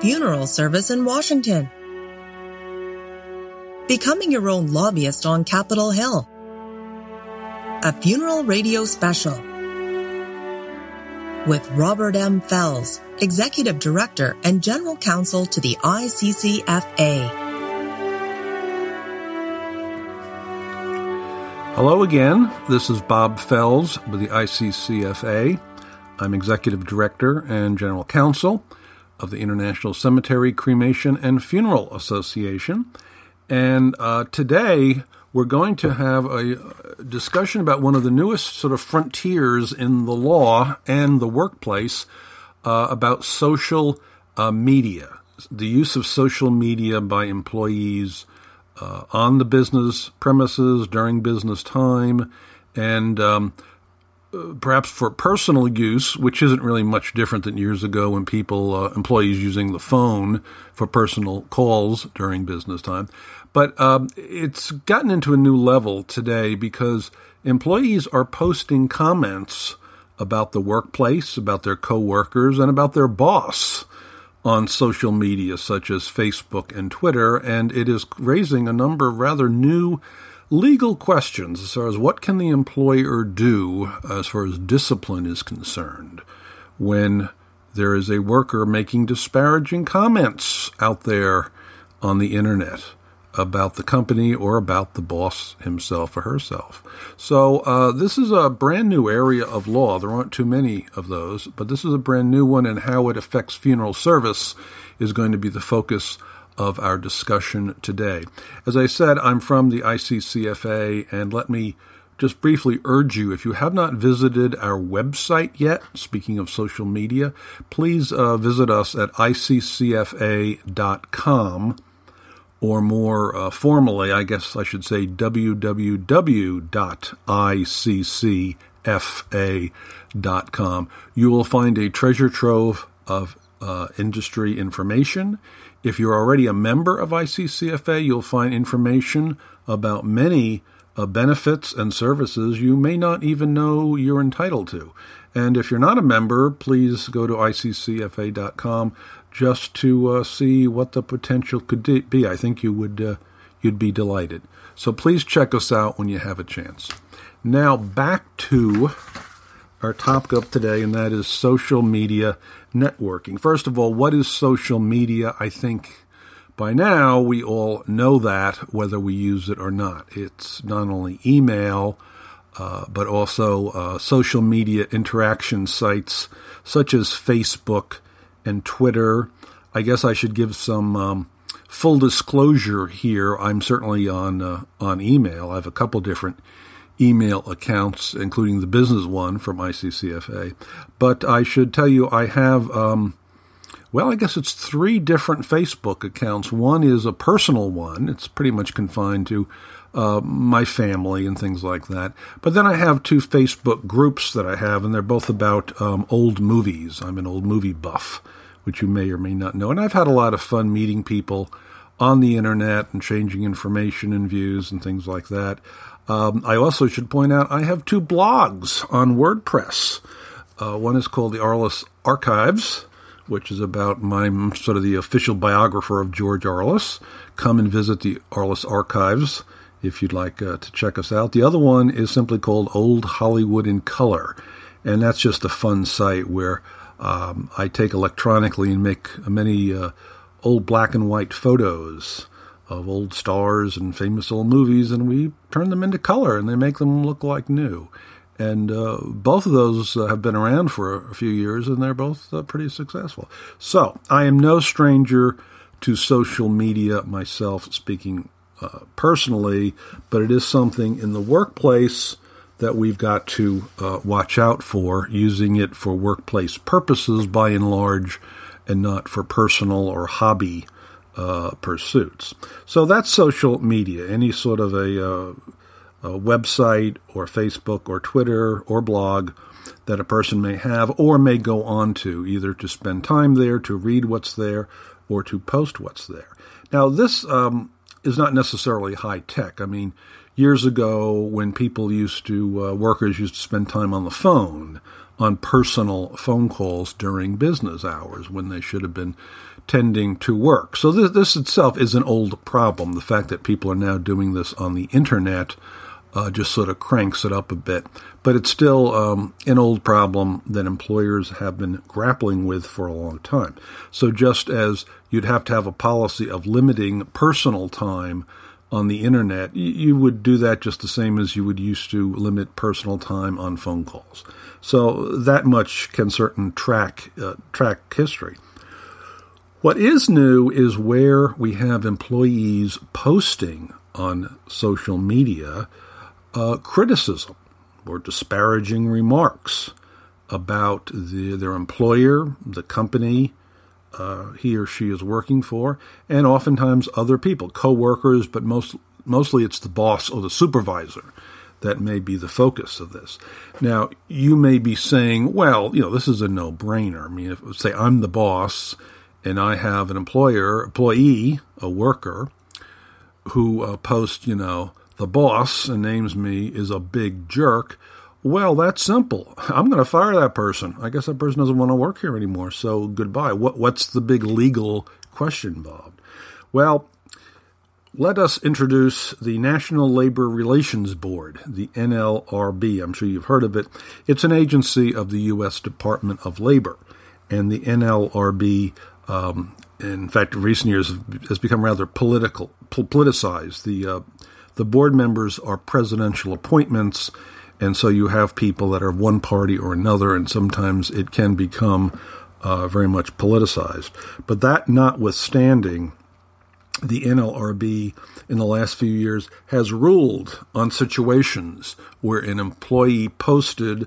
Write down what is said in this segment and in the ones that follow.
funeral service in Washington. Becoming your own lobbyist on Capitol Hill. A funeral radio special with Robert M. Fells, Executive Director and General Counsel to the ICCFA. Hello again. This is Bob Fells with the ICCFA. I'm Executive Director and General Counsel of the International Cemetery, Cremation, and Funeral Association. And uh, today we're going to have a discussion about one of the newest sort of frontiers in the law and the workplace uh, about social uh, media, the use of social media by employees uh, on the business premises during business time, and um, perhaps for personal use, which isn't really much different than years ago when people, uh, employees using the phone for personal calls during business time. But um, it's gotten into a new level today because employees are posting comments about the workplace, about their coworkers, and about their boss on social media such as Facebook and Twitter, and it is raising a number of rather new legal questions as far as what can the employer do as far as discipline is concerned when there is a worker making disparaging comments out there on the internet about the company or about the boss himself or herself. So uh, this is a brand new area of law. There aren't too many of those, but this is a brand new one, and how it affects funeral service is going to be the focus of our discussion today. As I said, I'm from the ICCFA, and let me just briefly urge you if you have not visited our website yet, speaking of social media, please uh, visit us at iccfa.com or more uh, formally, I guess I should say www.iccfa.com. You will find a treasure trove of uh, industry information. If you're already a member of ICCFA, you'll find information about many uh, benefits and services you may not even know you're entitled to. And if you're not a member, please go to iccfa.com just to uh, see what the potential could be. I think you would uh, you'd be delighted. So please check us out when you have a chance. Now back to our topic of today, and that is social media networking. First of all, what is social media? I think by now we all know that whether we use it or not. It's not only email. Uh, but also uh, social media interaction sites such as Facebook and Twitter. I guess I should give some um, full disclosure here. I'm certainly on uh, on email. I have a couple different email accounts, including the business one from ICCFA. But I should tell you, I have. Um, well, I guess it's three different Facebook accounts. One is a personal one. It's pretty much confined to uh, my family and things like that. But then I have two Facebook groups that I have, and they're both about um, old movies. I'm an old movie buff, which you may or may not know. And I've had a lot of fun meeting people on the internet and changing information and views and things like that. Um, I also should point out I have two blogs on WordPress. Uh, one is called the Arliss Archives, which is about my sort of the official biographer of George Arliss. Come and visit the Arliss Archives if you'd like uh, to check us out. The other one is simply called Old Hollywood in Color, and that's just a fun site where um, I take electronically and make many uh, old black and white photos of old stars and famous old movies, and we turn them into color and they make them look like new. And uh, both of those uh, have been around for a few years, and they're both uh, pretty successful. So I am no stranger to social media myself, speaking uh, personally, but it is something in the workplace that we've got to uh, watch out for, using it for workplace purposes by and large, and not for personal or hobby uh, pursuits. So that's social media, any sort of a, uh, a website or Facebook or Twitter or blog that a person may have or may go on to, either to spend time there, to read what's there, or to post what's there. Now, this um, is not necessarily high tech. I mean, years ago when people used to, uh, workers used to spend time on the phone, on personal phone calls during business hours when they should have been tending to work. So this, this itself is an old problem. The fact that people are now doing this on the internet uh, just sort of cranks it up a bit. But it's still um, an old problem that employers have been grappling with for a long time. So just as you'd have to have a policy of limiting personal time on the internet, you would do that just the same as you would used to limit personal time on phone calls. So that much can certain track uh, track history. What is new is where we have employees posting on social media uh, criticism or disparaging remarks about the, their employer, the company uh, he or she is working for, and oftentimes other people, coworkers, but most mostly it's the boss or the supervisor that may be the focus of this. Now, you may be saying, well, you know, this is a no-brainer. I mean, if say I'm the boss and I have an employer, employee, a worker who uh, posts, you know, the boss and names me is a big jerk, well, that's simple. I'm going to fire that person. I guess that person doesn't want to work here anymore. So goodbye. What, what's the big legal question involved? Well, let us introduce the National Labor Relations Board, the NLRB. I'm sure you've heard of it. It's an agency of the U.S. Department of Labor. And the NLRB, um, in fact, in recent years has become rather political, politicized. The uh, the board members are presidential appointments, and so you have people that are one party or another, and sometimes it can become uh, very much politicized. But that notwithstanding, the NLRB in the last few years has ruled on situations where an employee posted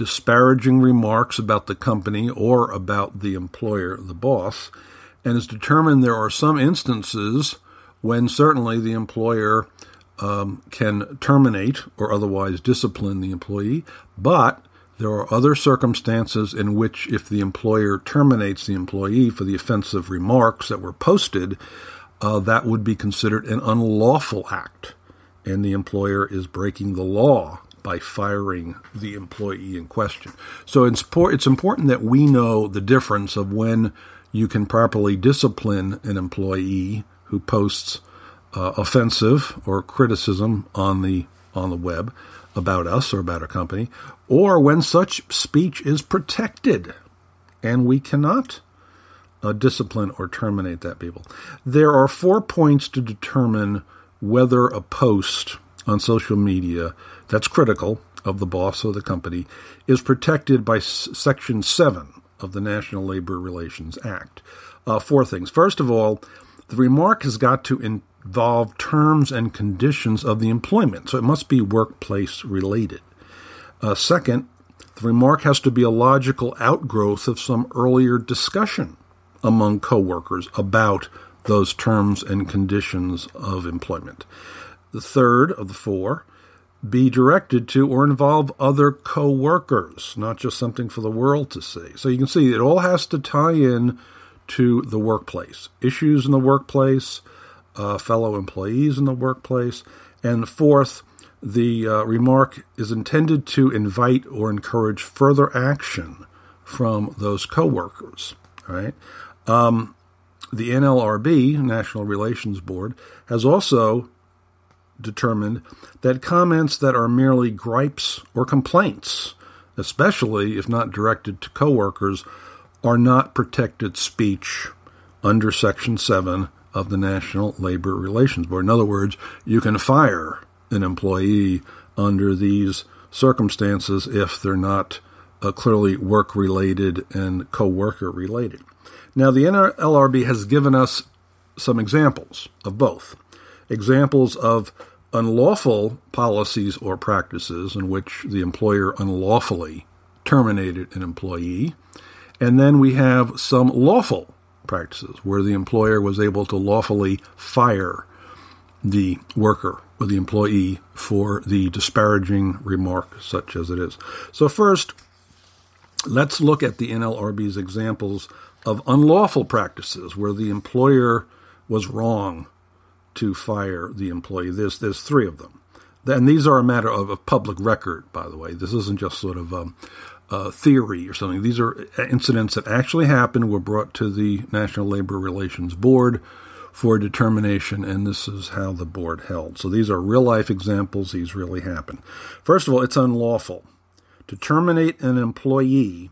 disparaging remarks about the company or about the employer, the boss, and has determined there are some instances when certainly the employer um, can terminate or otherwise discipline the employee, but there are other circumstances in which, if the employer terminates the employee for the offensive remarks that were posted, uh, that would be considered an unlawful act, and the employer is breaking the law by firing the employee in question. So it's, it's important that we know the difference of when you can properly discipline an employee who posts uh, offensive or criticism on the on the web about us or about our company, or when such speech is protected and we cannot uh, discipline or terminate that people. There are four points to determine whether a post on social media that's critical of the boss or the company is protected by S- Section 7 of the National Labor Relations Act. Uh, four things. First of all, the remark has got to involve terms and conditions of the employment, so it must be workplace related. Uh, second, the remark has to be a logical outgrowth of some earlier discussion among coworkers about those terms and conditions of employment. The third of the four, be directed to or involve other coworkers, not just something for the world to see. So you can see it all has to tie in to the workplace. Issues in the workplace, uh, fellow employees in the workplace. And fourth, the uh, remark is intended to invite or encourage further action from those coworkers. Right? Um, the NLRB, National Relations Board, has also determined that comments that are merely gripes or complaints, especially if not directed to coworkers, are not protected speech under Section 7 of the National Labor Relations Board. In other words, you can fire an employee under these circumstances if they're not uh, clearly work related and co worker related. Now, the NLRB has given us some examples of both examples of unlawful policies or practices in which the employer unlawfully terminated an employee. And then we have some lawful practices, where the employer was able to lawfully fire the worker or the employee for the disparaging remark, such as it is. So, first, let's look at the NLRB's examples of unlawful practices where the employer was wrong to fire the employee. There's, there's three of them. And these are a matter of, of public record, by the way. This isn't just sort of um, uh, theory or something. These are incidents that actually happened, were brought to the National Labor Relations Board for determination, and this is how the board held. So these are real life examples, these really happen. First of all, it's unlawful to terminate an employee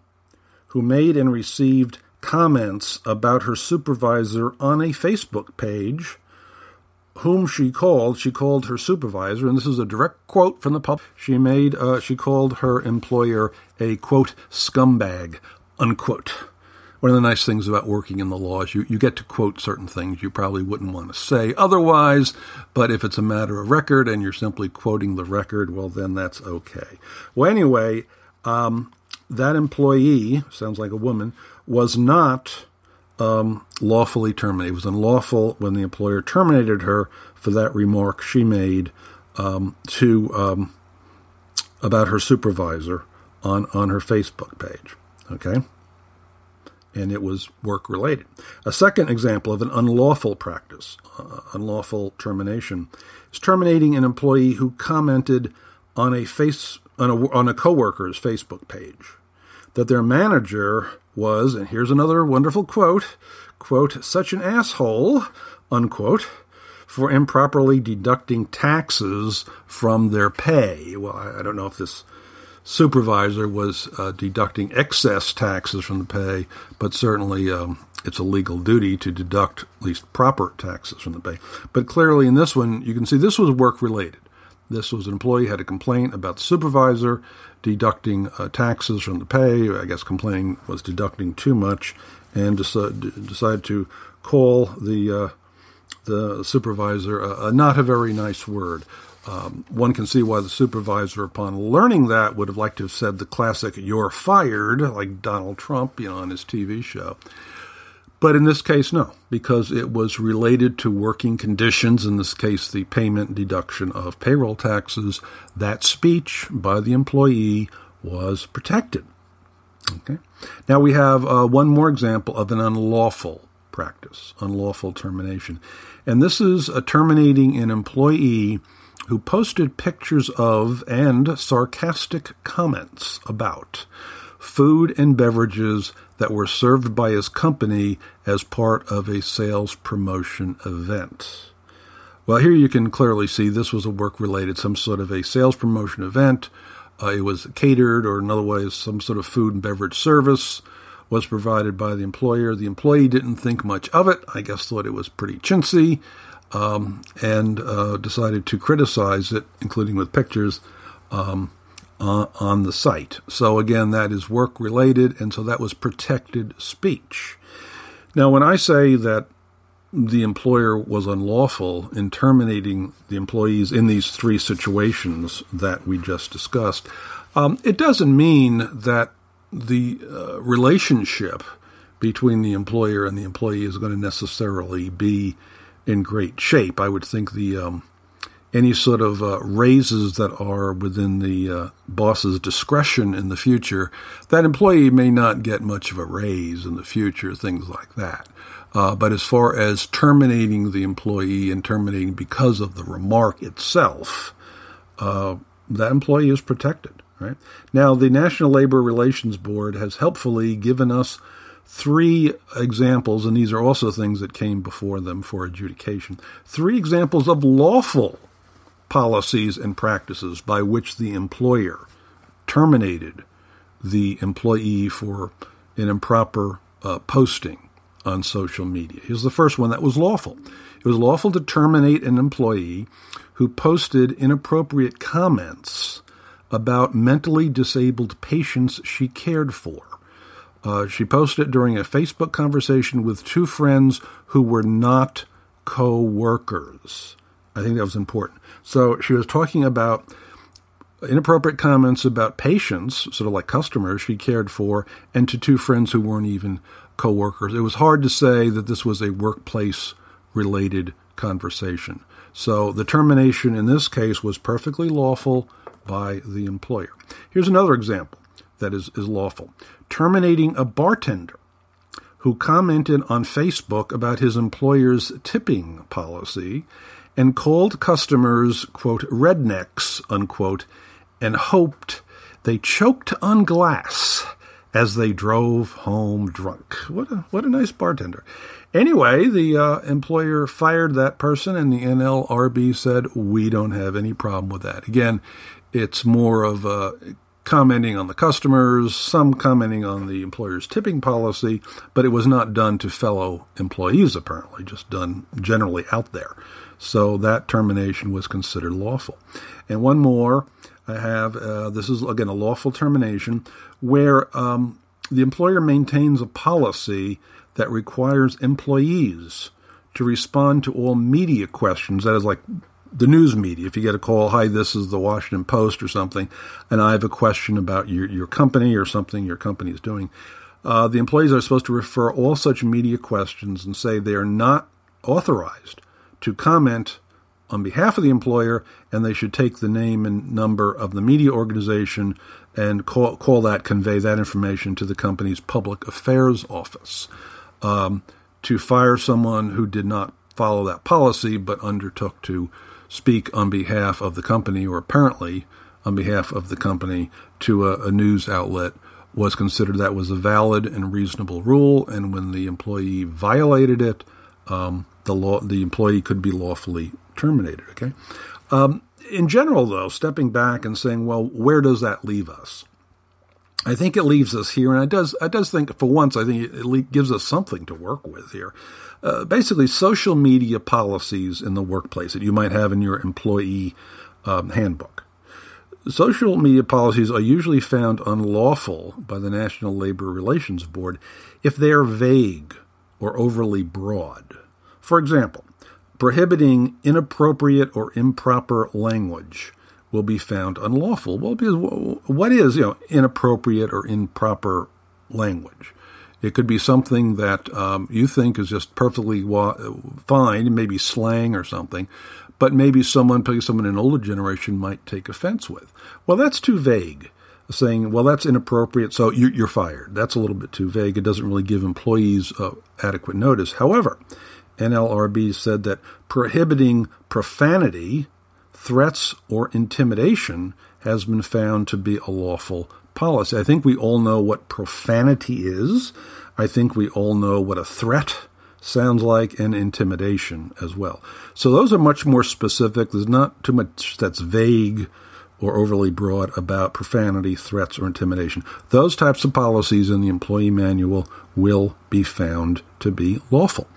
who made and received comments about her supervisor on a Facebook page whom she called. She called her supervisor, and this is a direct quote from the pub. She made, uh, she called her employer a quote scumbag, unquote. One of the nice things about working in the law is you, you get to quote certain things you probably wouldn't want to say otherwise, but if it's a matter of record and you're simply quoting the record, well, then that's okay. Well, anyway, um, that employee, sounds like a woman, was not um, lawfully terminated. It was unlawful when the employer terminated her for that remark she made um, to um, about her supervisor on on her Facebook page. Okay, and it was work related. A second example of an unlawful practice, uh, unlawful termination, is terminating an employee who commented on a face on a on a coworker's Facebook page that their manager was, and here's another wonderful quote, quote, such an asshole, unquote, for improperly deducting taxes from their pay. Well, I, don't know if this supervisor was uh, deducting excess taxes from the pay, but certainly um, it's a legal duty to deduct at least proper taxes from the pay. But clearly in this one, you can see this was work related. This was an employee had a complaint about the supervisor deducting uh, taxes from the pay. I guess complaining was deducting too much, and decided, decided to call the uh, the supervisor a, a, not a very nice word. Um, one can see why the supervisor, upon learning that, would have liked to have said the classic "You're fired," like Donald Trump, you know, on his TV show. But in this case, no, because it was related to working conditions, in this case, the payment deduction of payroll taxes. That speech by the employee was protected. Okay. Now we have uh, one more example of an unlawful practice, unlawful termination. And this is a terminating an employee who posted pictures of and sarcastic comments about food and beverages that were served by his company as part of a sales promotion event. Well, here you can clearly see this was a work related, some sort of a sales promotion event. Uh, it was catered, or in other ways, some sort of food and beverage service was provided by the employer. The employee didn't think much of it. I guess thought it was pretty chintzy, um, and uh, decided to criticize it, including with pictures. Um, uh, on the site. So again, that is work related, and so that was protected speech. Now, when I say that the employer was unlawful in terminating the employees in these three situations that we just discussed, um, it doesn't mean that the uh, relationship between the employer and the employee is going to necessarily be in great shape. I would think the um, any sort of uh, raises that are within the uh, boss's discretion in the future, that employee may not get much of a raise in the future, things like that. Uh, but as far as terminating the employee and terminating because of the remark itself, uh, that employee is protected. Right now, the National Labor Relations Board has helpfully given us three examples, and these are also things that came before them for adjudication. Three examples of lawful policies and practices by which the employer terminated the employee for an improper uh, posting on social media. Here's the first one that was lawful. It was lawful to terminate an employee who posted inappropriate comments about mentally disabled patients she cared for. Uh, she posted it during a Facebook conversation with two friends who were not co workers. I think that was important. So she was talking about inappropriate comments about patients, sort of like customers she cared for, and to two friends who weren't even coworkers. It was hard to say that this was a workplace related conversation. So the termination in this case was perfectly lawful by the employer. Here's another example that is, is lawful terminating a bartender who commented on Facebook about his employer's tipping policy and called customers, quote, rednecks, unquote, and hoped they choked on glass as they drove home drunk. What a what a nice bartender. Anyway, the uh, employer fired that person, and the NLRB said we don't have any problem with that. Again, it's more of a commenting on the customers, some commenting on the employer's tipping policy, but it was not done to fellow employees, apparently, just done generally out there. So that termination was considered lawful. And one more I have uh, this is, again, a lawful termination where um, the employer maintains a policy that requires employees to respond to all media questions. That is like the news media. If you get a call, hi, this is the Washington Post or something, and I have a question about your, your company or something your company is doing, uh, the employees are supposed to refer all such media questions and say they are not authorized to comment on behalf of the employer, and they should take the name and number of the media organization and call, call that, convey that information to the company's public affairs office. Um, to fire someone who did not follow that policy but undertook to speak on behalf of the company, or apparently on behalf of the company, to a, a news outlet was considered that was a valid and reasonable rule, and when the employee violated it, um, the law the employee could be lawfully terminated. Okay. Um, in general, though, stepping back and saying, well, where does that leave us? I think it leaves us here, and I does I does think for once I think it gives us something to work with here. Uh, basically, social media policies in the workplace that you might have in your employee um, handbook. Social media policies are usually found unlawful by the National Labor Relations Board if they are vague or overly broad. For example, prohibiting inappropriate or improper language will be found unlawful. Well, because what is you know inappropriate or improper language? It could be something that um, you think is just perfectly wa- fine, maybe slang or something, but maybe someone, someone in an older generation might take offense with. Well, that's too vague. Saying, well, that's inappropriate, so you're fired. That's a little bit too vague. It doesn't really give employees uh, adequate notice. However, NLRB said that prohibiting profanity, threats, or intimidation has been found to be a lawful policy. I think we all know what profanity is. I think we all know what a threat sounds like and intimidation as well. So those are much more specific. There's not too much that's vague or overly broad about profanity, threats, or intimidation. Those types of policies in the employee manual will be found to be lawful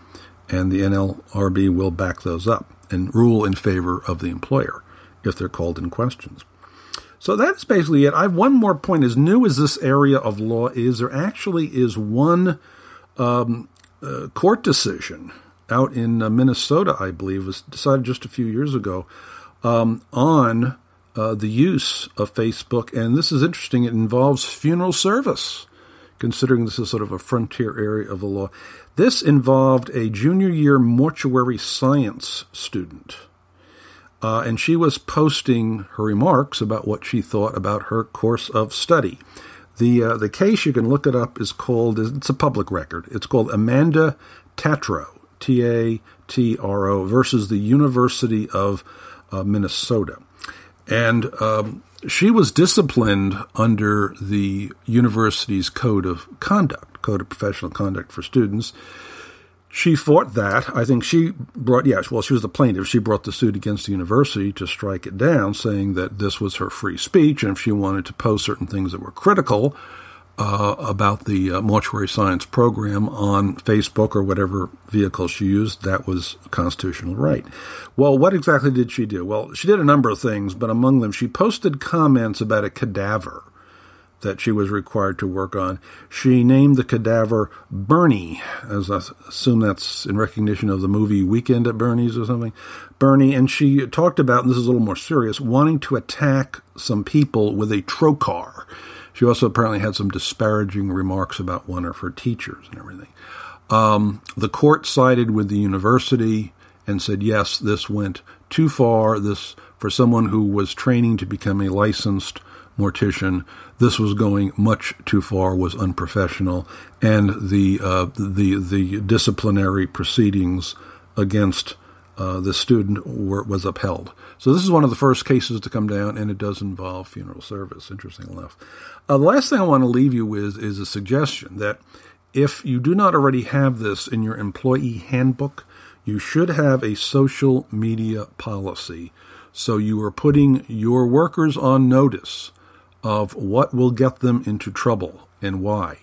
and the NLRB will back those up and rule in favor of the employer if they're called in questions. So that's basically it. I have one more point. As new as this area of law is, there actually is one um, uh, court decision out in uh, Minnesota, I believe, was decided just a few years ago um, on uh, the use of Facebook. And this is interesting. It involves funeral service, considering this is sort of a frontier area of the law. This involved a junior year mortuary science student. Uh, and she was posting her remarks about what she thought about her course of study. The uh, the case you can look it up is called it's a public record. It's called Amanda Tatro T A T R O versus the University of uh, Minnesota, and um, she was disciplined under the university's code of conduct. Code of Professional Conduct for Students. She fought that. I think she brought, yes, well, she was the plaintiff. She brought the suit against the university to strike it down, saying that this was her free speech, and if she wanted to post certain things that were critical uh, about the uh, mortuary science program on Facebook or whatever vehicle she used, that was constitutional right. Well, what exactly did she do? Well, she did a number of things, but among them, she posted comments about a cadaver that she was required to work on. She named the cadaver Bernie, as I assume that's in recognition of the movie Weekend at Bernie's or something. Bernie, and she talked about, and this is a little more serious, wanting to attack some people with a trocar. She also apparently had some disparaging remarks about one of her teachers and everything. Um, the court sided with the university and said, yes, this went too far. This, for someone who was training to become a licensed mortician. This was going much too far, was unprofessional, and the uh, the the disciplinary proceedings against uh, the student were, was upheld. So this is one of the first cases to come down, and it does involve funeral service. Interesting enough. Uh, the last thing I want to leave you with is a suggestion that if you do not already have this in your employee handbook, you should have a social media policy. So you are putting your workers on notice of what will get them into trouble and why.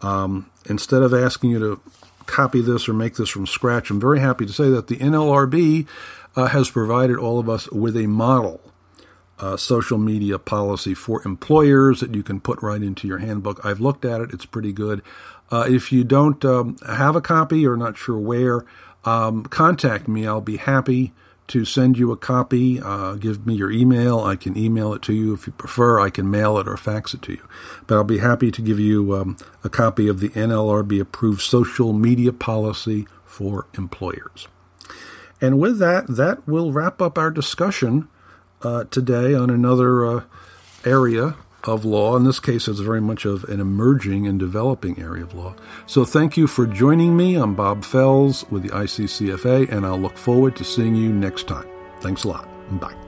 Um, instead of asking you to copy this or make this from scratch, I'm very happy to say that the NLRB uh, has provided all of us with a model uh, social media policy for employers that you can put right into your handbook. I've looked at it, it's pretty good. Uh, if you don't um, have a copy or not sure where, um, contact me. I'll be happy to send you a copy. Uh, give me your email. I can email it to you if you prefer. I can mail it or fax it to you. But I'll be happy to give you um, a copy of the NLRB approved social media policy for employers. And with that, that will wrap up our discussion uh, today on another uh, area of law. In this case, it's very much of an emerging and developing area of law. So thank you for joining me. I'm Bob Fells with the ICCFA, and I'll look forward to seeing you next time. Thanks a lot. Bye.